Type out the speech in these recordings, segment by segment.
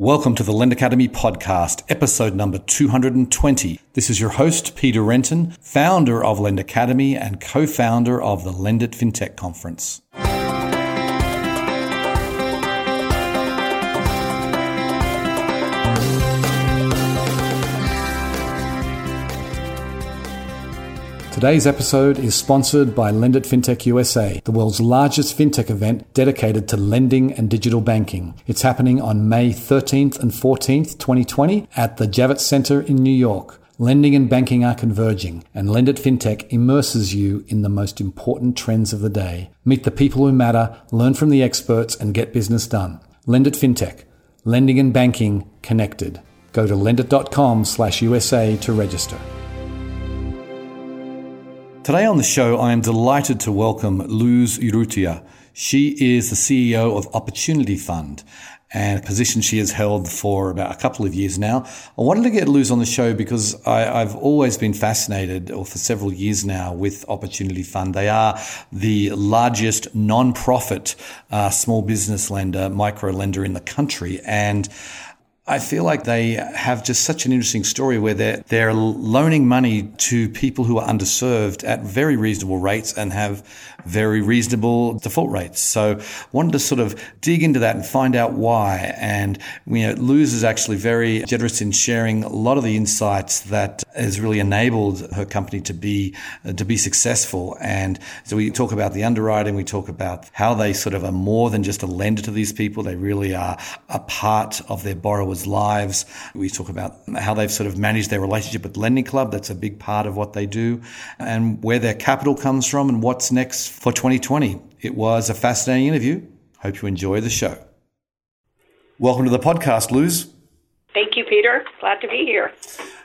Welcome to the Lend Academy podcast, episode number 220. This is your host, Peter Renton, founder of Lend Academy and co-founder of the Lendit FinTech Conference. Today's episode is sponsored by Lendit FinTech USA, the world's largest fintech event dedicated to lending and digital banking. It's happening on May 13th and 14th, 2020 at the Javits Center in New York. Lending and banking are converging, and Lendit FinTech immerses you in the most important trends of the day. Meet the people who matter, learn from the experts, and get business done. Lendit FinTech, lending and banking connected. Go to lendit.com slash USA to register. Today on the show, I am delighted to welcome Luz Urrutia. She is the CEO of Opportunity Fund and a position she has held for about a couple of years now. I wanted to get Luz on the show because I, have always been fascinated, or for several years now, with Opportunity Fund. They are the largest non-profit uh, small business lender, micro lender in the country, and I feel like they have just such an interesting story where they're, they're loaning money to people who are underserved at very reasonable rates and have very reasonable default rates. So wanted to sort of dig into that and find out why. And you know, Luz is actually very generous in sharing a lot of the insights that has really enabled her company to be to be successful. And so we talk about the underwriting, we talk about how they sort of are more than just a lender to these people. They really are a part of their borrowers' lives. We talk about how they've sort of managed their relationship with Lending Club. That's a big part of what they do and where their capital comes from and what's next for 2020. It was a fascinating interview. Hope you enjoy the show. Welcome to the podcast, Luz. Thank you, Peter. Glad to be here.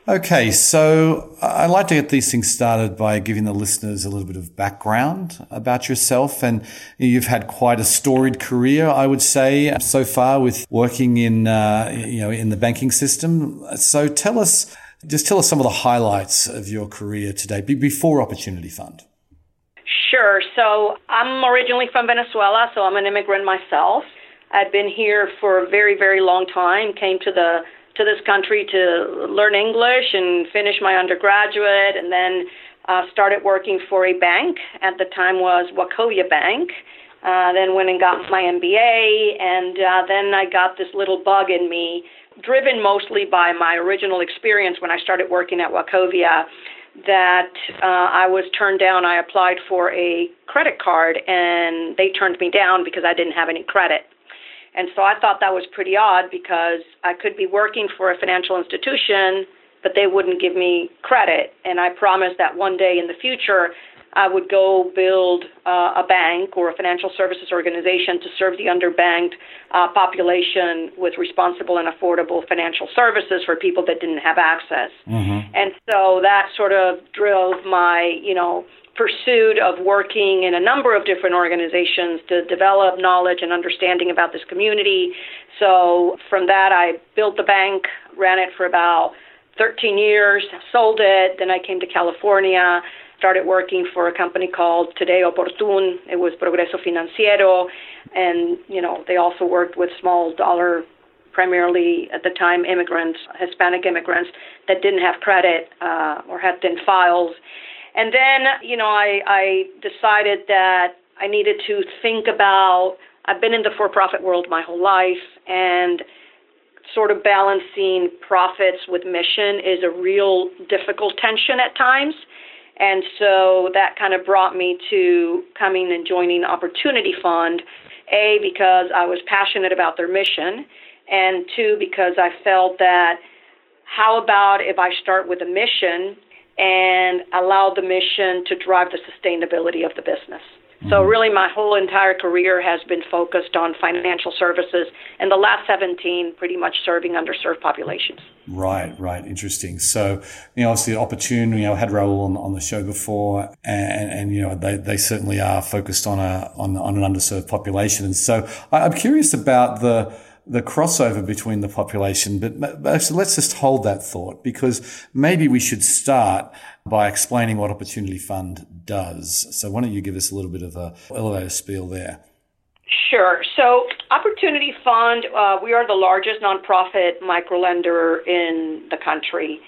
Okay, so I'd like to get these things started by giving the listeners a little bit of background about yourself. And you've had quite a storied career, I would say, so far with working in, uh, you know, in the banking system. So tell us, just tell us some of the highlights of your career today before Opportunity Fund. Sure. So I'm originally from Venezuela, so I'm an immigrant myself. I've been here for a very, very long time. Came to the to this country to learn English and finish my undergraduate, and then uh, started working for a bank. At the time was Wachovia Bank. Uh, then went and got my MBA, and uh, then I got this little bug in me, driven mostly by my original experience when I started working at Wachovia that uh, I was turned down. I applied for a credit card and they turned me down because I didn't have any credit. And so I thought that was pretty odd because I could be working for a financial institution, but they wouldn't give me credit. And I promised that one day in the future I would go build uh, a bank or a financial services organization to serve the underbanked uh, population with responsible and affordable financial services for people that didn't have access. Mm-hmm. And so that sort of drove my, you know, pursuit of working in a number of different organizations to develop knowledge and understanding about this community. So from that, I built the bank, ran it for about 13 years, sold it. Then I came to California started working for a company called Today Oportun. It was Progreso Financiero, and you know they also worked with small dollar, primarily at the time immigrants, Hispanic immigrants that didn't have credit uh, or had thin files. And then you know I, I decided that I needed to think about. I've been in the for-profit world my whole life, and sort of balancing profits with mission is a real difficult tension at times. And so that kind of brought me to coming and joining Opportunity Fund, A, because I was passionate about their mission, and two, because I felt that how about if I start with a mission and allow the mission to drive the sustainability of the business? So mm-hmm. really, my whole entire career has been focused on financial services, and the last 17 pretty much serving underserved populations. Right, right, interesting. So, you know, obviously, Oportun. You know, had Raul on, on the show before, and, and you know, they, they certainly are focused on a on on an underserved population. And so, I'm curious about the the crossover between the population. But, so let's just hold that thought because maybe we should start by explaining what Opportunity Fund does. So why don't you give us a little bit of a elevator spiel there? Sure. So Opportunity Fund, uh, we are the largest nonprofit microlender in the country.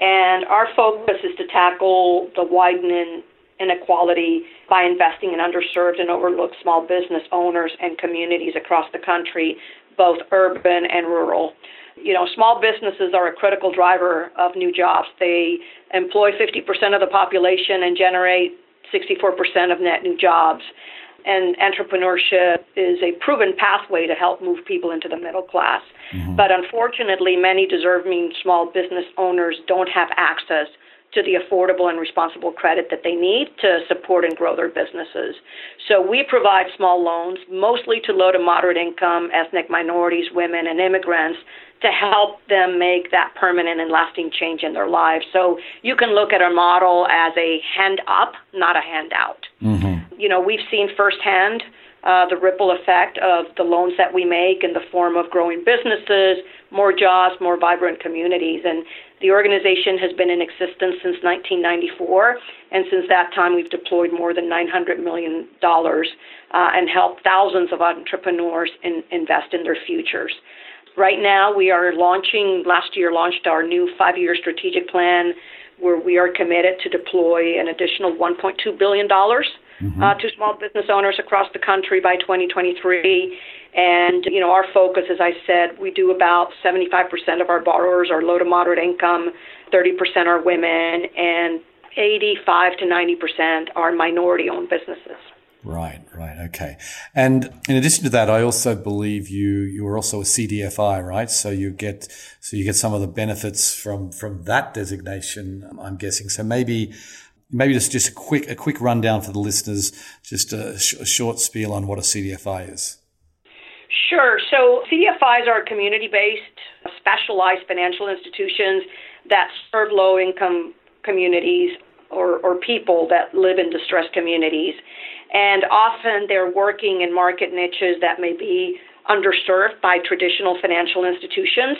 And our focus is to tackle the widening inequality by investing in underserved and overlooked small business owners and communities across the country, both urban and rural. You know, small businesses are a critical driver of new jobs. They employ 50% of the population and generate 64% of net new jobs. And entrepreneurship is a proven pathway to help move people into the middle class. Mm-hmm. But unfortunately, many deserving small business owners don't have access to the affordable and responsible credit that they need to support and grow their businesses. So we provide small loans, mostly to low to moderate income ethnic minorities, women, and immigrants to help them make that permanent and lasting change in their lives. So you can look at our model as a hand up, not a handout. Mm-hmm. You know, we've seen firsthand uh, the ripple effect of the loans that we make in the form of growing businesses, more jobs, more vibrant communities. And the organization has been in existence since 1994, and since that time, we've deployed more than $900 million uh, and helped thousands of entrepreneurs in, invest in their futures. Right now, we are launching, last year, launched our new five year strategic plan where we are committed to deploy an additional $1.2 billion mm-hmm. uh, to small business owners across the country by 2023. And, you know, our focus, as I said, we do about 75% of our borrowers are low to moderate income, 30% are women, and 85 to 90% are minority owned businesses. Right, right, okay. And in addition to that, I also believe you you are also a CDFI, right? So you get so you get some of the benefits from from that designation. I'm guessing. So maybe maybe just just a quick a quick rundown for the listeners, just a, sh- a short spiel on what a CDFI is. Sure. So CDFIs are community-based, specialized financial institutions that serve low-income communities or, or people that live in distressed communities. And often they're working in market niches that may be underserved by traditional financial institutions.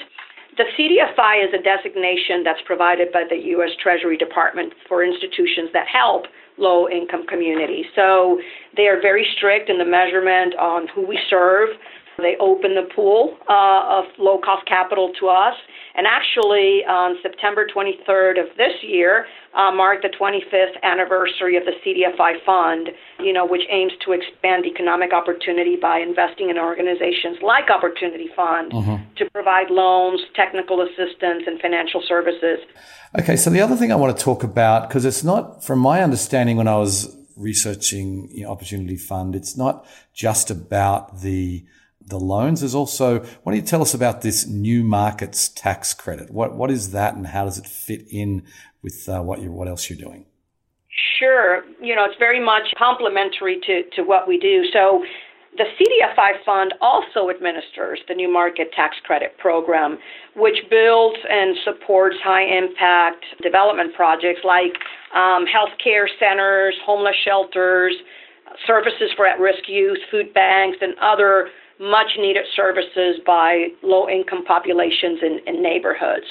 The CDFI is a designation that's provided by the U.S. Treasury Department for institutions that help low income communities. So they are very strict in the measurement on who we serve, they opened the pool uh, of low cost capital to us. And actually, on September 23rd of this year, uh, marked the 25th anniversary of the CDFI Fund, you know, which aims to expand economic opportunity by investing in organizations like Opportunity Fund mm-hmm. to provide loans, technical assistance, and financial services. Okay, so the other thing I want to talk about, because it's not, from my understanding, when I was researching you know, Opportunity Fund, it's not just about the the loans. There's also, why don't you tell us about this new markets tax credit? What, what is that and how does it fit in with uh, what you what else you're doing? Sure. You know, it's very much complementary to, to what we do. So the CDFI fund also administers the New Market Tax Credit Program, which builds and supports high impact development projects like um, healthcare centers, homeless shelters, services for at risk youth, food banks, and other much needed services by low income populations in, in neighborhoods.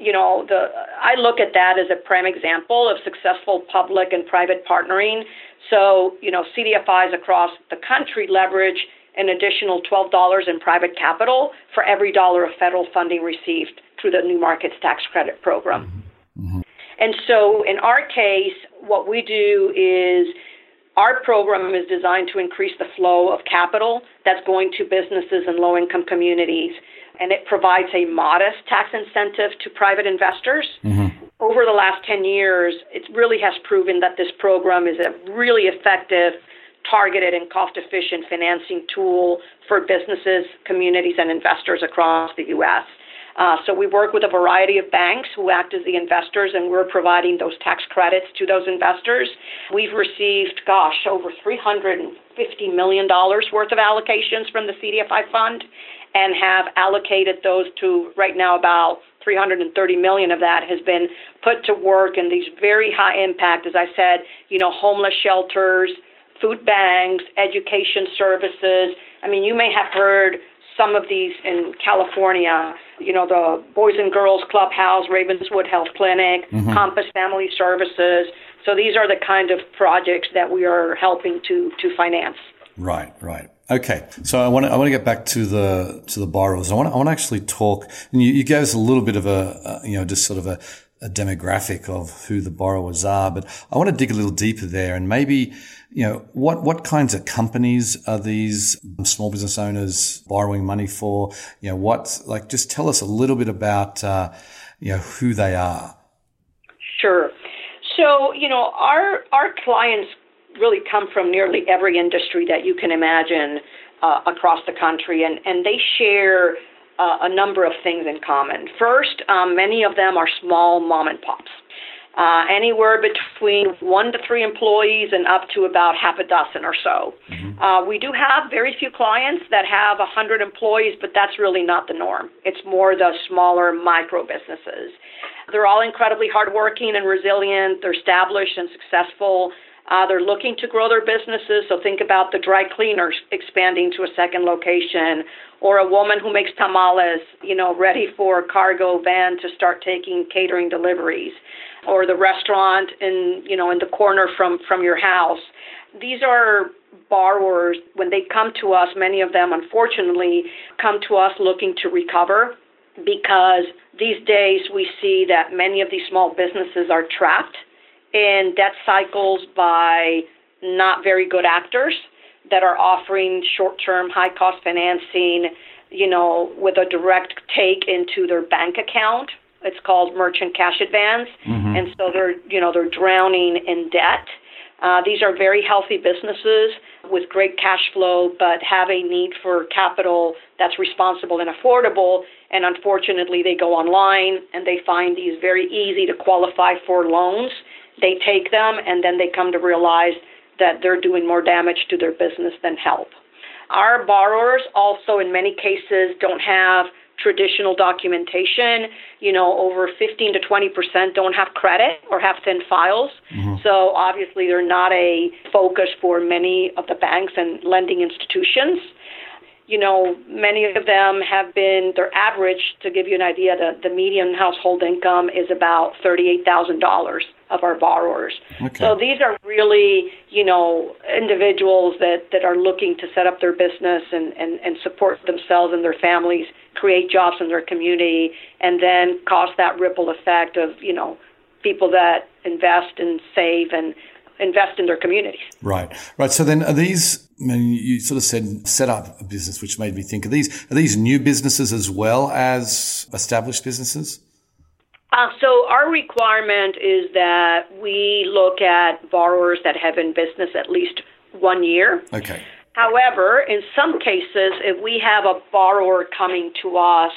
You know, the I look at that as a prime example of successful public and private partnering. So, you know, CDFIs across the country leverage an additional $12 in private capital for every dollar of federal funding received through the New Markets Tax Credit Program. Mm-hmm. mm-hmm. And so in our case, what we do is our program is designed to increase the flow of capital that's going to businesses and low income communities, and it provides a modest tax incentive to private investors. Mm-hmm. Over the last 10 years, it really has proven that this program is a really effective, targeted, and cost efficient financing tool for businesses, communities, and investors across the U.S. Uh, so we work with a variety of banks who act as the investors, and we're providing those tax credits to those investors. We've received, gosh, over $350 million worth of allocations from the CDFI fund and have allocated those to right now about 330 million of that has been put to work in these very high impact, as I said, you know, homeless shelters, food banks, education services. I mean, you may have heard some of these in California, you know, the Boys and Girls Clubhouse, Ravenswood Health Clinic, mm-hmm. Compass Family Services. So these are the kind of projects that we are helping to to finance. Right, right. Okay, so I want to I want to get back to the to the borrowers. I want to, I want to actually talk. And you, you gave us a little bit of a, a you know just sort of a, a, demographic of who the borrowers are, but I want to dig a little deeper there and maybe you know what what kinds of companies are these small business owners borrowing money for? You know what like just tell us a little bit about uh, you know who they are. Sure. So you know our our clients really come from nearly every industry that you can imagine uh, across the country, and, and they share uh, a number of things in common. First, um, many of them are small mom and pops. Uh, anywhere between one to three employees and up to about half a dozen or so. Mm-hmm. Uh, we do have very few clients that have 100 employees, but that's really not the norm. It's more the smaller micro businesses. They're all incredibly hardworking and resilient. They're established and successful. Uh, they're looking to grow their businesses, so think about the dry cleaners expanding to a second location, or a woman who makes tamales, you know, ready for a cargo van to start taking catering deliveries, or the restaurant in, you know, in the corner from from your house. These are borrowers when they come to us. Many of them, unfortunately, come to us looking to recover because these days we see that many of these small businesses are trapped in debt cycles by not very good actors that are offering short-term high-cost financing, you know, with a direct take into their bank account. It's called merchant cash advance, mm-hmm. and so they're, you know, they're drowning in debt. Uh, these are very healthy businesses with great cash flow, but have a need for capital that's responsible and affordable. And unfortunately, they go online and they find these very easy to qualify for loans they take them and then they come to realize that they're doing more damage to their business than help. Our borrowers also, in many cases, don't have traditional documentation. You know, over 15 to 20 percent don't have credit or have thin files. Mm-hmm. So obviously, they're not a focus for many of the banks and lending institutions you know, many of them have been, their average, to give you an idea, the, the median household income is about $38,000 of our borrowers. Okay. So these are really, you know, individuals that, that are looking to set up their business and, and, and support themselves and their families, create jobs in their community, and then cause that ripple effect of, you know, people that invest and save and invest in their communities. Right, right. So then, are these? I mean, you sort of said set up a business, which made me think: are these are these new businesses as well as established businesses? Uh, so our requirement is that we look at borrowers that have been in business at least one year. Okay. However, in some cases, if we have a borrower coming to us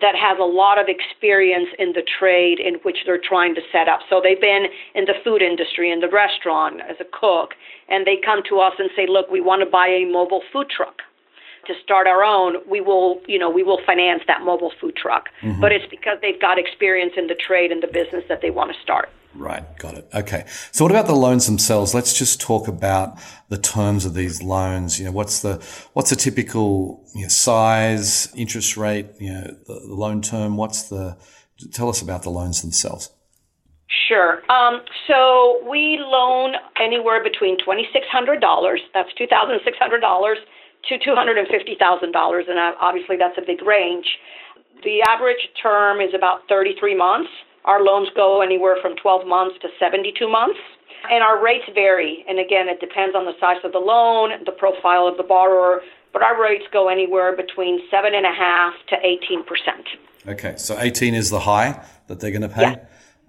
that has a lot of experience in the trade in which they're trying to set up. So they've been in the food industry, in the restaurant as a cook, and they come to us and say, "Look, we want to buy a mobile food truck." To start our own, we will, you know, we will finance that mobile food truck. Mm-hmm. But it's because they've got experience in the trade and the business that they want to start. Right, got it. Okay. So what about the loans themselves? Let's just talk about the terms of these loans. You know, what's the what's the typical you know, size, interest rate, you know, the, the, loan term? What's the tell us about the loans themselves? Sure. Um, so we loan anywhere between twenty six hundred dollars, that's two thousand six hundred dollars, to two hundred and fifty thousand dollars, and obviously that's a big range. The average term is about thirty three months. Our loans go anywhere from 12 months to 72 months. And our rates vary. And again, it depends on the size of the loan, the profile of the borrower, but our rates go anywhere between 7.5 to 18%. Okay, so 18 is the high that they're going to pay? Yeah.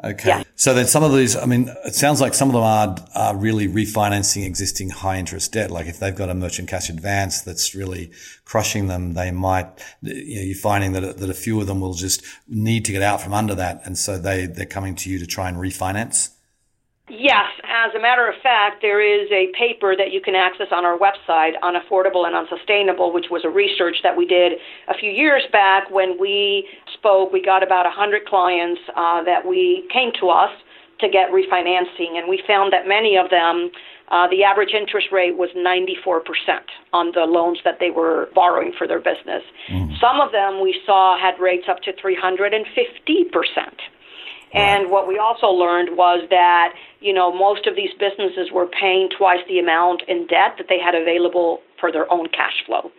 Okay. Yeah. So then some of these, I mean, it sounds like some of them are, are really refinancing existing high interest debt. Like if they've got a merchant cash advance that's really crushing them, they might, you know, you're finding that, that a few of them will just need to get out from under that. And so they, they're coming to you to try and refinance. Yes, as a matter of fact, there is a paper that you can access on our website on affordable and unsustainable, which was a research that we did a few years back when we spoke. We got about 100 clients uh, that we came to us to get refinancing, and we found that many of them, uh, the average interest rate was 94% on the loans that they were borrowing for their business. Mm. Some of them we saw had rates up to 350%. And what we also learned was that, you know, most of these businesses were paying twice the amount in debt that they had available per their own cash flow.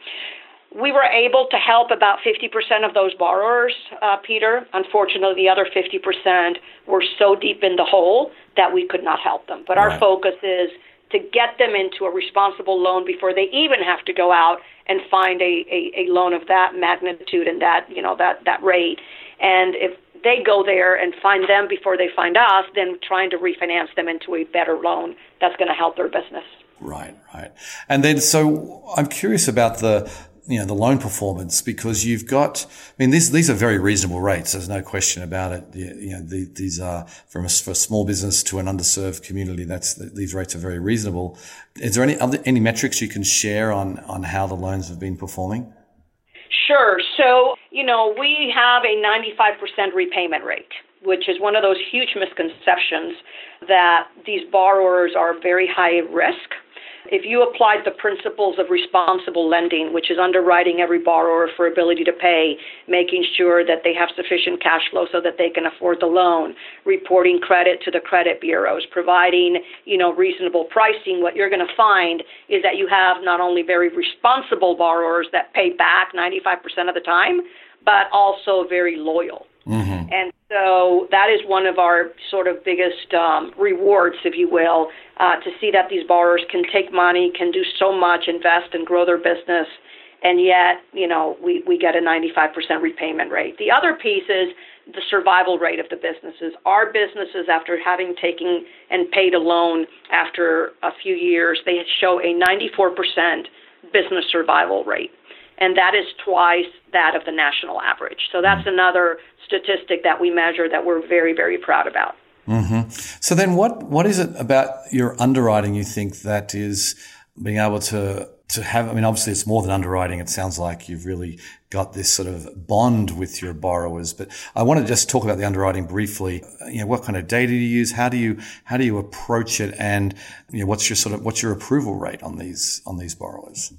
We were able to help about 50% of those borrowers, uh, Peter. Unfortunately, the other 50% were so deep in the hole that we could not help them. But right. our focus is to get them into a responsible loan before they even have to go out and find a, a, a loan of that magnitude and that you know that that rate. And if they go there and find them before they find us, then trying to refinance them into a better loan that's going to help their business. Right, right. And then, so I'm curious about the you know the loan performance because you've got I mean these these are very reasonable rates there's no question about it. You know the, these are from a, for a small business to an underserved community that's these rates are very reasonable. Is there any other any metrics you can share on on how the loans have been performing? Sure. So you know we have a 95% repayment rate which is one of those huge misconceptions that these borrowers are very high risk if you applied the principles of responsible lending, which is underwriting every borrower for ability to pay, making sure that they have sufficient cash flow so that they can afford the loan, reporting credit to the credit bureaus, providing, you know, reasonable pricing, what you're going to find is that you have not only very responsible borrowers that pay back 95% of the time, but also very loyal. Mm-hmm. And so that is one of our sort of biggest um, rewards, if you will, uh, to see that these borrowers can take money, can do so much, invest and grow their business, and yet, you know, we, we get a 95% repayment rate. The other piece is the survival rate of the businesses. Our businesses, after having taken and paid a loan after a few years, they show a 94% business survival rate and that is twice that of the national average. So that's another statistic that we measure that we're very, very proud about. Mm-hmm. So then, what what is it about your underwriting you think that is being able to to have? I mean, obviously, it's more than underwriting. It sounds like you've really got this sort of bond with your borrowers. But I want to just talk about the underwriting briefly. You know, what kind of data do you use? How do you how do you approach it? And you know, what's your sort of what's your approval rate on these on these borrowers?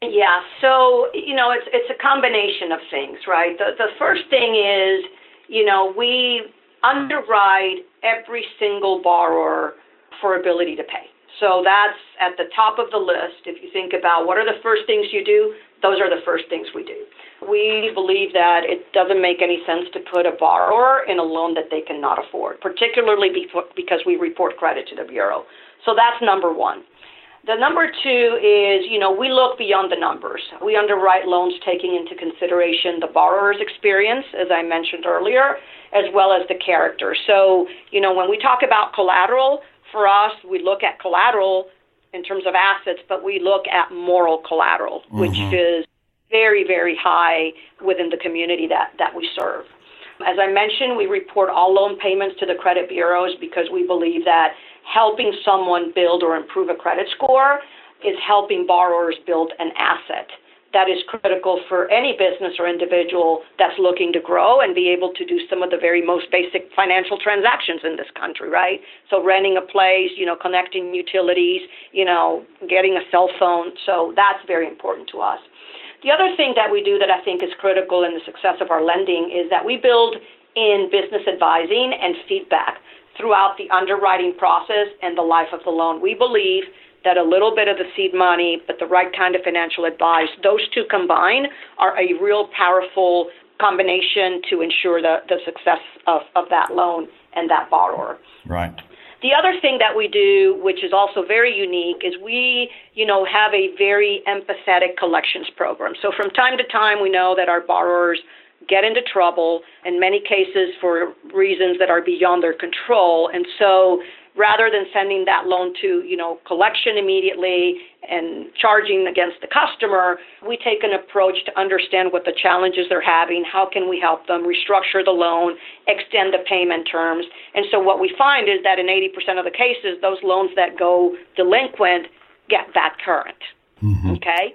Yeah, so you know, it's it's a combination of things, right? The the first thing is, you know, we underwrite every single borrower for ability to pay. So that's at the top of the list. If you think about what are the first things you do, those are the first things we do. We believe that it doesn't make any sense to put a borrower in a loan that they cannot afford, particularly because we report credit to the Bureau. So that's number one. The number two is, you know, we look beyond the numbers. We underwrite loans taking into consideration the borrower's experience, as I mentioned earlier, as well as the character. So, you know, when we talk about collateral, for us, we look at collateral in terms of assets, but we look at moral collateral, mm-hmm. which is very, very high within the community that, that we serve. As I mentioned, we report all loan payments to the credit bureaus because we believe that helping someone build or improve a credit score is helping borrowers build an asset that is critical for any business or individual that's looking to grow and be able to do some of the very most basic financial transactions in this country, right? So renting a place, you know, connecting utilities, you know, getting a cell phone. So that's very important to us. The other thing that we do that I think is critical in the success of our lending is that we build in business advising and feedback throughout the underwriting process and the life of the loan. We believe that a little bit of the seed money, but the right kind of financial advice, those two combined are a real powerful combination to ensure the, the success of, of that loan and that borrower. Right. The other thing that we do, which is also very unique, is we, you know, have a very empathetic collections program. So from time to time, we know that our borrowers get into trouble in many cases for reasons that are beyond their control. And so rather than sending that loan to, you know, collection immediately and charging against the customer, we take an approach to understand what the challenges they're having, how can we help them restructure the loan, extend the payment terms. And so what we find is that in 80% of the cases, those loans that go delinquent get back current. Mm-hmm. Okay?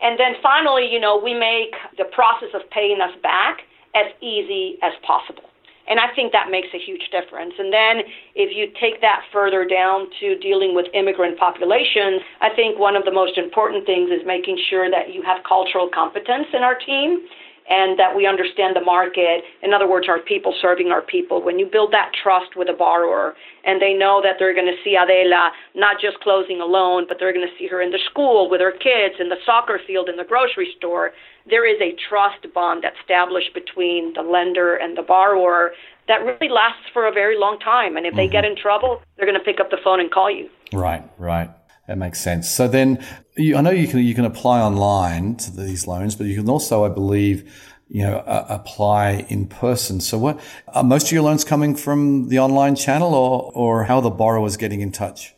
And then finally, you know, we make the process of paying us back as easy as possible. And I think that makes a huge difference. And then if you take that further down to dealing with immigrant populations, I think one of the most important things is making sure that you have cultural competence in our team and that we understand the market. In other words, our people serving our people. When you build that trust with a borrower and they know that they're going to see Adela not just closing a loan, but they're going to see her in the school with her kids, in the soccer field, in the grocery store, there is a trust bond established between the lender and the borrower that really lasts for a very long time. And if mm-hmm. they get in trouble, they're going to pick up the phone and call you. Right, right. That makes sense. So then, you, I know you can you can apply online to these loans, but you can also, I believe, you know, uh, apply in person. So, what are most of your loans coming from the online channel, or or how the borrowers getting in touch?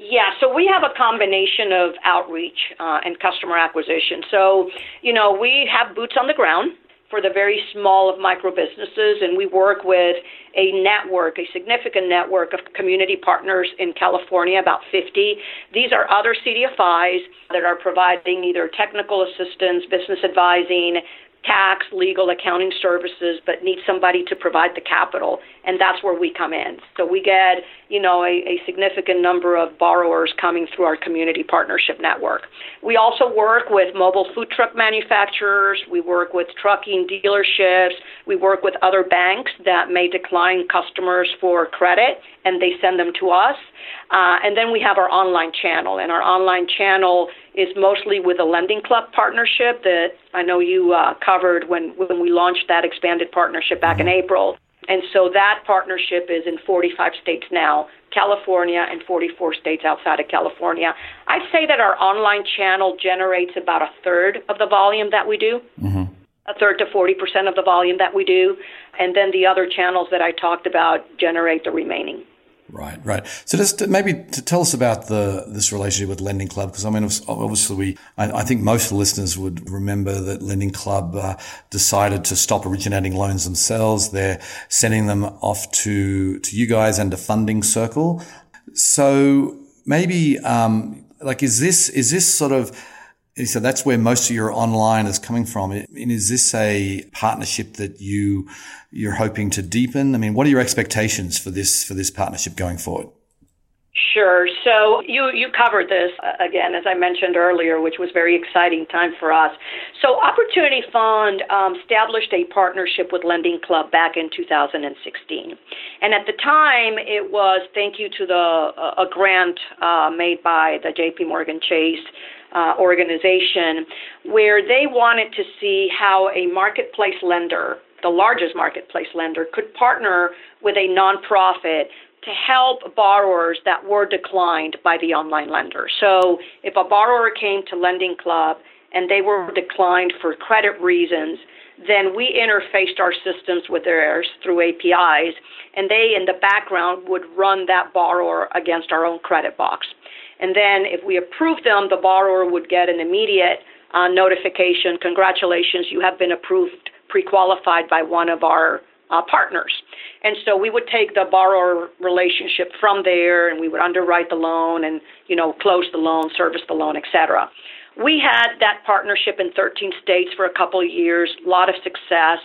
Yeah, so we have a combination of outreach uh, and customer acquisition. So, you know, we have boots on the ground for the very small of micro businesses, and we work with a network, a significant network of community partners in California, about 50. These are other CDFIs that are providing either technical assistance, business advising, tax, legal, accounting services, but need somebody to provide the capital, and that's where we come in. So we get, you know, a, a, significant number of borrowers coming through our community partnership network. We also work with mobile food truck manufacturers. We work with trucking dealerships. We work with other banks that may decline customers for credit, and they send them to us. Uh, and then we have our online channel, and our online channel is mostly with a lending club partnership that I know you uh, covered when, when we launched that expanded partnership back in mm-hmm. April. And so that partnership is in 45 states now, California and 44 states outside of California. I'd say that our online channel generates about a third of the volume that we do. Mm-hmm. A third to 40% of the volume that we do. And then the other channels that I talked about generate the remaining. Right, right. So just maybe to tell us about the this relationship with Lending Club, because I mean, obviously, we I, I, think most listeners would remember that Lending Club uh, decided to stop originating loans themselves. They're sending them off to to you guys and to Funding Circle. So maybe, um, like, is this is this sort of so that's where most of your online is coming from. And is this a partnership that you you're hoping to deepen? I mean, what are your expectations for this for this partnership going forward? Sure. So you you covered this uh, again, as I mentioned earlier, which was very exciting time for us. So Opportunity Fund um, established a partnership with Lending Club back in 2016, and at the time it was thank you to the uh, a grant uh, made by the J.P. Morgan Chase uh, organization where they wanted to see how a marketplace lender, the largest marketplace lender, could partner with a nonprofit to help borrowers that were declined by the online lender. So if a borrower came to Lending Club and they were declined for credit reasons, then we interfaced our systems with theirs through APIs, and they in the background would run that borrower against our own credit box. And then if we approve them, the borrower would get an immediate uh, notification congratulations, you have been approved, pre qualified by one of our uh, partners. And so we would take the borrower relationship from there and we would underwrite the loan and, you know, close the loan, service the loan, et cetera. We had that partnership in 13 states for a couple of years, a lot of success.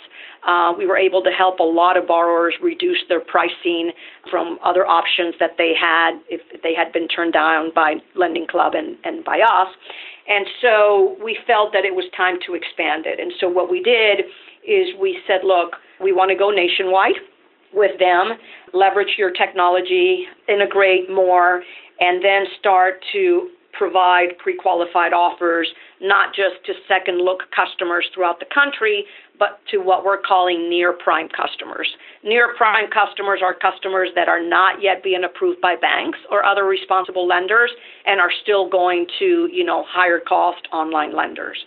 Uh, we were able to help a lot of borrowers reduce their pricing from other options that they had if they had been turned down by Lending Club and, and by us. And so we felt that it was time to expand it. And so what we did is we said, look, we want to go nationwide with them, leverage your technology, integrate more, and then start to provide pre qualified offers, not just to second look customers throughout the country, but to what we're calling near prime customers. Near prime customers are customers that are not yet being approved by banks or other responsible lenders and are still going to, you know, higher cost online lenders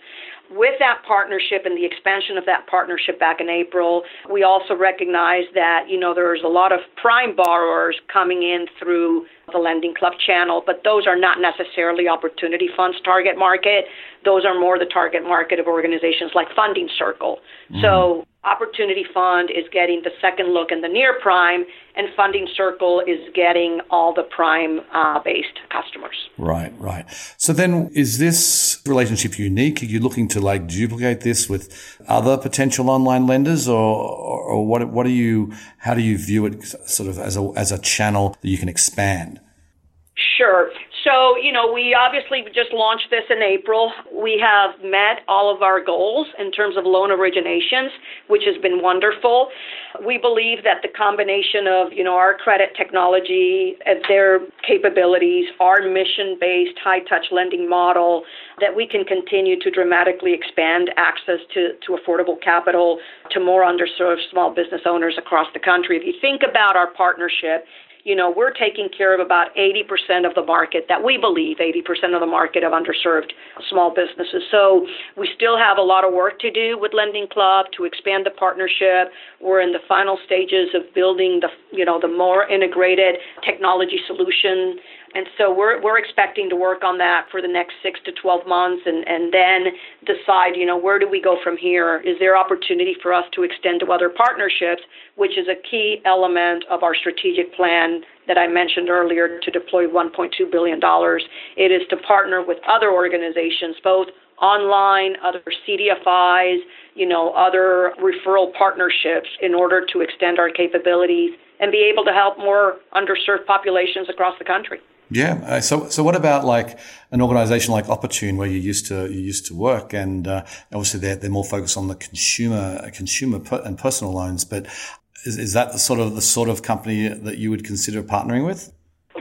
with that partnership and the expansion of that partnership back in April, we also recognize that, you know, there's a lot of prime borrowers coming in through the lending club channel, but those are not necessarily opportunity funds target market. Those are more the target market of organizations like Funding Circle. Mm-hmm. So Opportunity Fund is getting the second look in the near prime, and Funding Circle is getting all the prime uh, based customers. Right, right. So then, is this relationship unique? Are you looking to like duplicate this with other potential online lenders, or, or what? What do you? How do you view it, sort of as a as a channel that you can expand? Sure. So, you know, we obviously just launched this in April. We have met all of our goals in terms of loan originations, which has been wonderful. We believe that the combination of, you know, our credit technology their capabilities, our mission-based high-touch lending model, that we can continue to dramatically expand access to, to affordable capital to more underserved small business owners across the country. If you think about our partnership, you know, we're taking care of about 80% of the market that we believe 80% of the market of underserved small businesses. So we still have a lot of work to do with Lending Club to expand the partnership. We're in the final stages of building the, you know, the more integrated technology solution and so we're we're expecting to work on that for the next six to twelve months, and and then decide, you know, where do we go from here? Is there opportunity for us to extend to other partnerships, which is a key element of our strategic plan that I mentioned earlier to deploy 1.2 billion dollars. It is to partner with other organizations, both online, other CDFIs, you know, other referral partnerships in order to extend our capabilities and be able to help more underserved populations across the country. Yeah. Uh, so, so what about like an organization like Oportun, where you used to you used to work, and uh, obviously they're they're more focused on the consumer consumer per, and personal loans. But is, is that the sort of the sort of company that you would consider partnering with?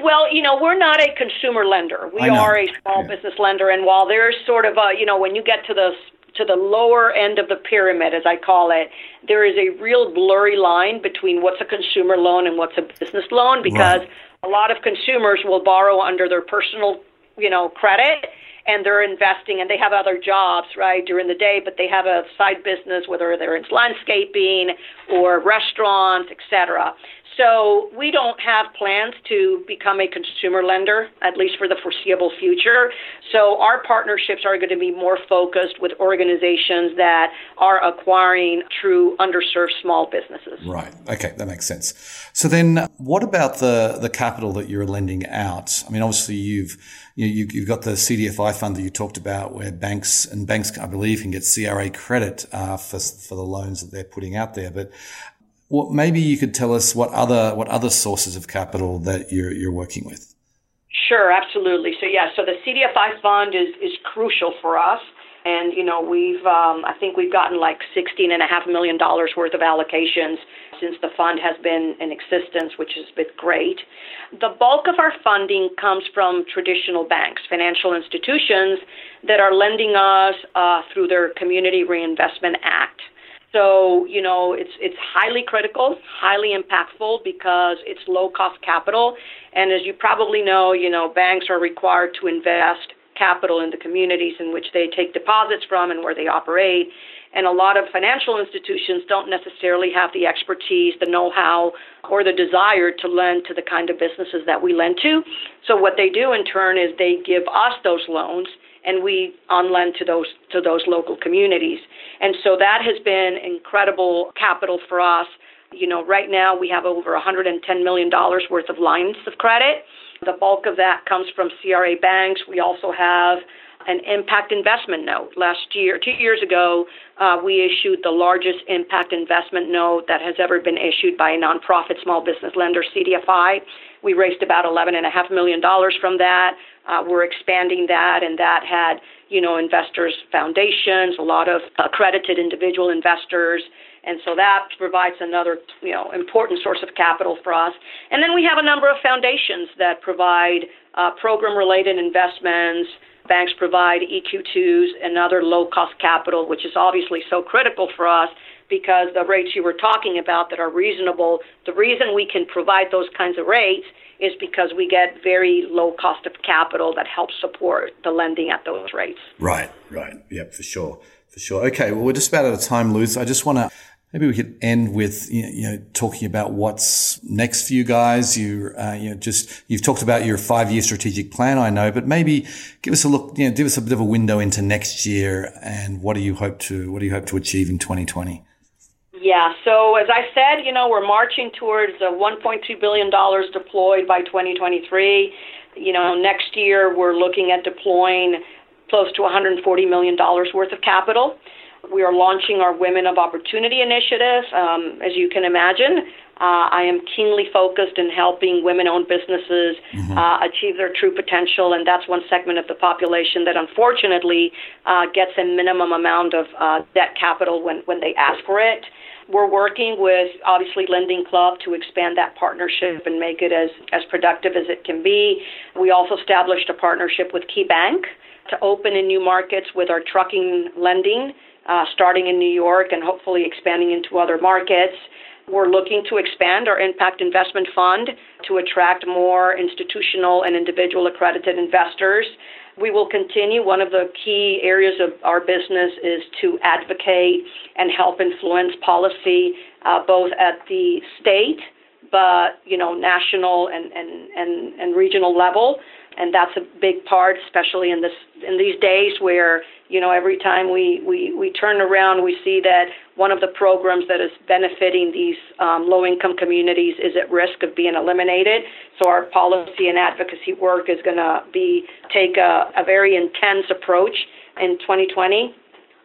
Well, you know, we're not a consumer lender. We are a small yeah. business lender, and while there's sort of a, you know, when you get to the to the lower end of the pyramid, as I call it, there is a real blurry line between what's a consumer loan and what's a business loan because right a lot of consumers will borrow under their personal, you know, credit and they're investing and they have other jobs right during the day but they have a side business whether they're in landscaping or restaurants etc so we don't have plans to become a consumer lender, at least for the foreseeable future. So our partnerships are going to be more focused with organizations that are acquiring true underserved small businesses. Right. Okay, that makes sense. So then, what about the the capital that you're lending out? I mean, obviously you've you, have got the CDFI fund that you talked about, where banks and banks, I believe, can get CRA credit uh, for for the loans that they're putting out there. But what, maybe you could tell us what other what other sources of capital that you're you're working with. Sure, absolutely. So yeah, so the CDFI fund is is crucial for us, and you know we've um, I think we've gotten like sixteen and a half million dollars worth of allocations since the fund has been in existence, which has been great. The bulk of our funding comes from traditional banks, financial institutions that are lending us uh, through their Community Reinvestment Act. So, you know, it's it's highly critical, highly impactful because it's low cost capital. And as you probably know, you know, banks are required to invest capital in the communities in which they take deposits from and where they operate. And a lot of financial institutions don't necessarily have the expertise, the know how, or the desire to lend to the kind of businesses that we lend to. So, what they do in turn is they give us those loans and we on lend to those to those local communities. And so that has been incredible capital for us. You know, right now we have over 110 million dollars worth of lines of credit. The bulk of that comes from CRA banks. We also have an impact investment note. Last year, two years ago, uh, we issued the largest impact investment note that has ever been issued by a nonprofit small business lender, CDFI. We raised about $11.5 million from that. Uh, we're expanding that, and that had, you know, investors, foundations, a lot of accredited individual investors, and so that provides another, you know, important source of capital for us. And then we have a number of foundations that provide uh, program-related investments. Banks provide EQ2s and other low-cost capital, which is obviously so critical for us because the rates you were talking about that are reasonable, the reason we can provide those kinds of rates is because we get very low cost of capital that helps support the lending at those rates. Right, right. Yep, for sure. For sure. Okay, well, we're just about out of time, Luz. I just want to maybe we could end with you know talking about what's next for you guys. You uh, you know just you've talked about your five year strategic plan, I know, but maybe give us a look. You know, give us a bit of a window into next year and what do you hope to what do you hope to achieve in 2020? Yeah, so as I said, you know, we're marching towards a $1.2 billion deployed by 2023. You know, next year we're looking at deploying close to $140 million worth of capital. We are launching our Women of Opportunity initiative. Um, as you can imagine, uh, I am keenly focused in helping women owned businesses mm-hmm. uh, achieve their true potential, and that's one segment of the population that unfortunately uh, gets a minimum amount of uh, debt capital when, when they ask for it. We're working with obviously Lending Club to expand that partnership and make it as, as productive as it can be. We also established a partnership with Key Bank to open in new markets with our trucking lending, uh, starting in New York and hopefully expanding into other markets. We're looking to expand our impact investment fund to attract more institutional and individual accredited investors. We will continue. One of the key areas of our business is to advocate and help influence policy uh, both at the state, but you know, national and, and, and, and regional level and that's a big part, especially in this in these days where you know every time we we we turn around, we see that one of the programs that is benefiting these um, low income communities is at risk of being eliminated. So our policy and advocacy work is going to be take a, a very intense approach in 2020.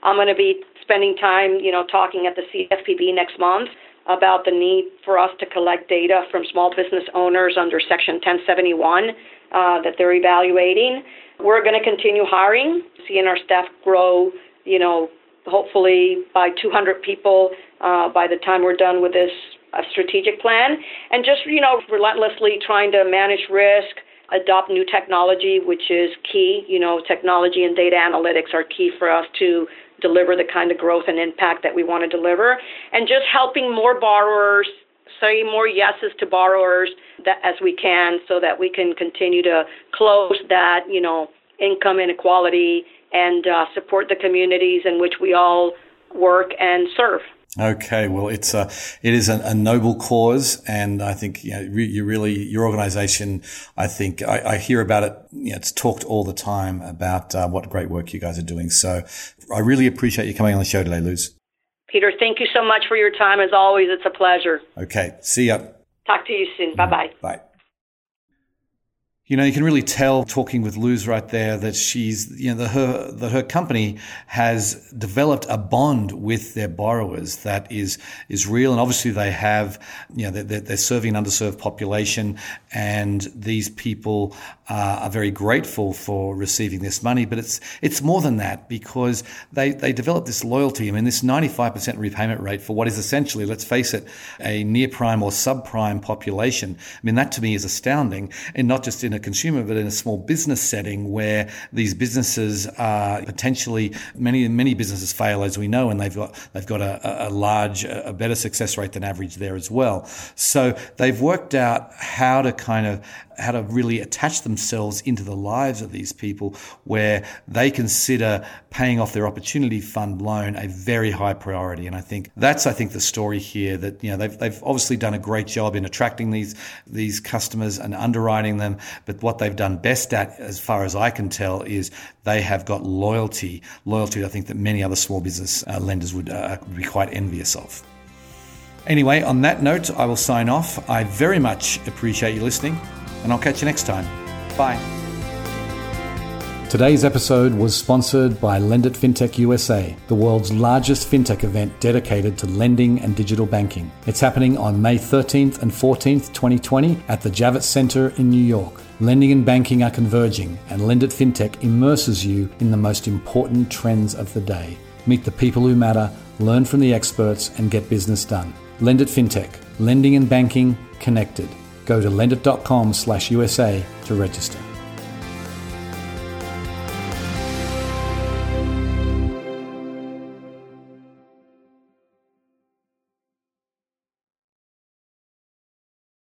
I'm going to be spending time, you know, talking at the CFPB next month about the need for us to collect data from small business owners under Section 1071 uh, that they're evaluating. We're going to continue hiring, seeing our staff grow, you know, hopefully by 200 people uh, by the time we're done with this uh, strategic plan, and just, you know, relentlessly trying to manage risk, adopt new technology, which is key. You know, technology and data analytics are key for us to deliver the kind of growth and impact that we want to deliver, and just helping more borrowers say more yeses to borrowers that as we can so that we can continue to close that you know income inequality and uh, support the communities in which we all work and serve. Okay, well, it's a it is a, a noble cause, and I think you know you really your organisation. I think I, I, hear about it. You know, it's talked all the time about uh, what great work you guys are doing. So I really appreciate you coming on the show today, Luz. Peter, thank you so much for your time. As always, it's a pleasure. Okay, see ya. Talk to you soon. Bye bye bye. You know, you can really tell talking with Luz right there that she's, you know, the, her, that her company has developed a bond with their borrowers that is, is real. And obviously they have, you know, they're, they're serving an underserved population and these people uh, are very grateful for receiving this money. But it's, it's more than that because they, they develop this loyalty. I mean, this 95% repayment rate for what is essentially, let's face it, a near prime or subprime population. I mean, that to me is astounding and not just in a consumer, but in a small business setting where these businesses are potentially many many businesses fail, as we know, and they've got they've got a, a large, a better success rate than average there as well. So they've worked out how to kind of how to really attach themselves into the lives of these people where they consider paying off their opportunity fund loan a very high priority. And I think that's, I think, the story here that, you know, they've, they've obviously done a great job in attracting these, these customers and underwriting them. But what they've done best at, as far as I can tell, is they have got loyalty, loyalty I think that many other small business uh, lenders would uh, be quite envious of. Anyway, on that note, I will sign off. I very much appreciate you listening and I'll catch you next time. Bye. Today's episode was sponsored by Lendit FinTech USA, the world's largest fintech event dedicated to lending and digital banking. It's happening on May 13th and 14th, 2020 at the Javits Center in New York. Lending and banking are converging, and Lendit FinTech immerses you in the most important trends of the day. Meet the people who matter, learn from the experts, and get business done. Lendit FinTech, lending and banking connected. Go to lendit.com slash USA to register.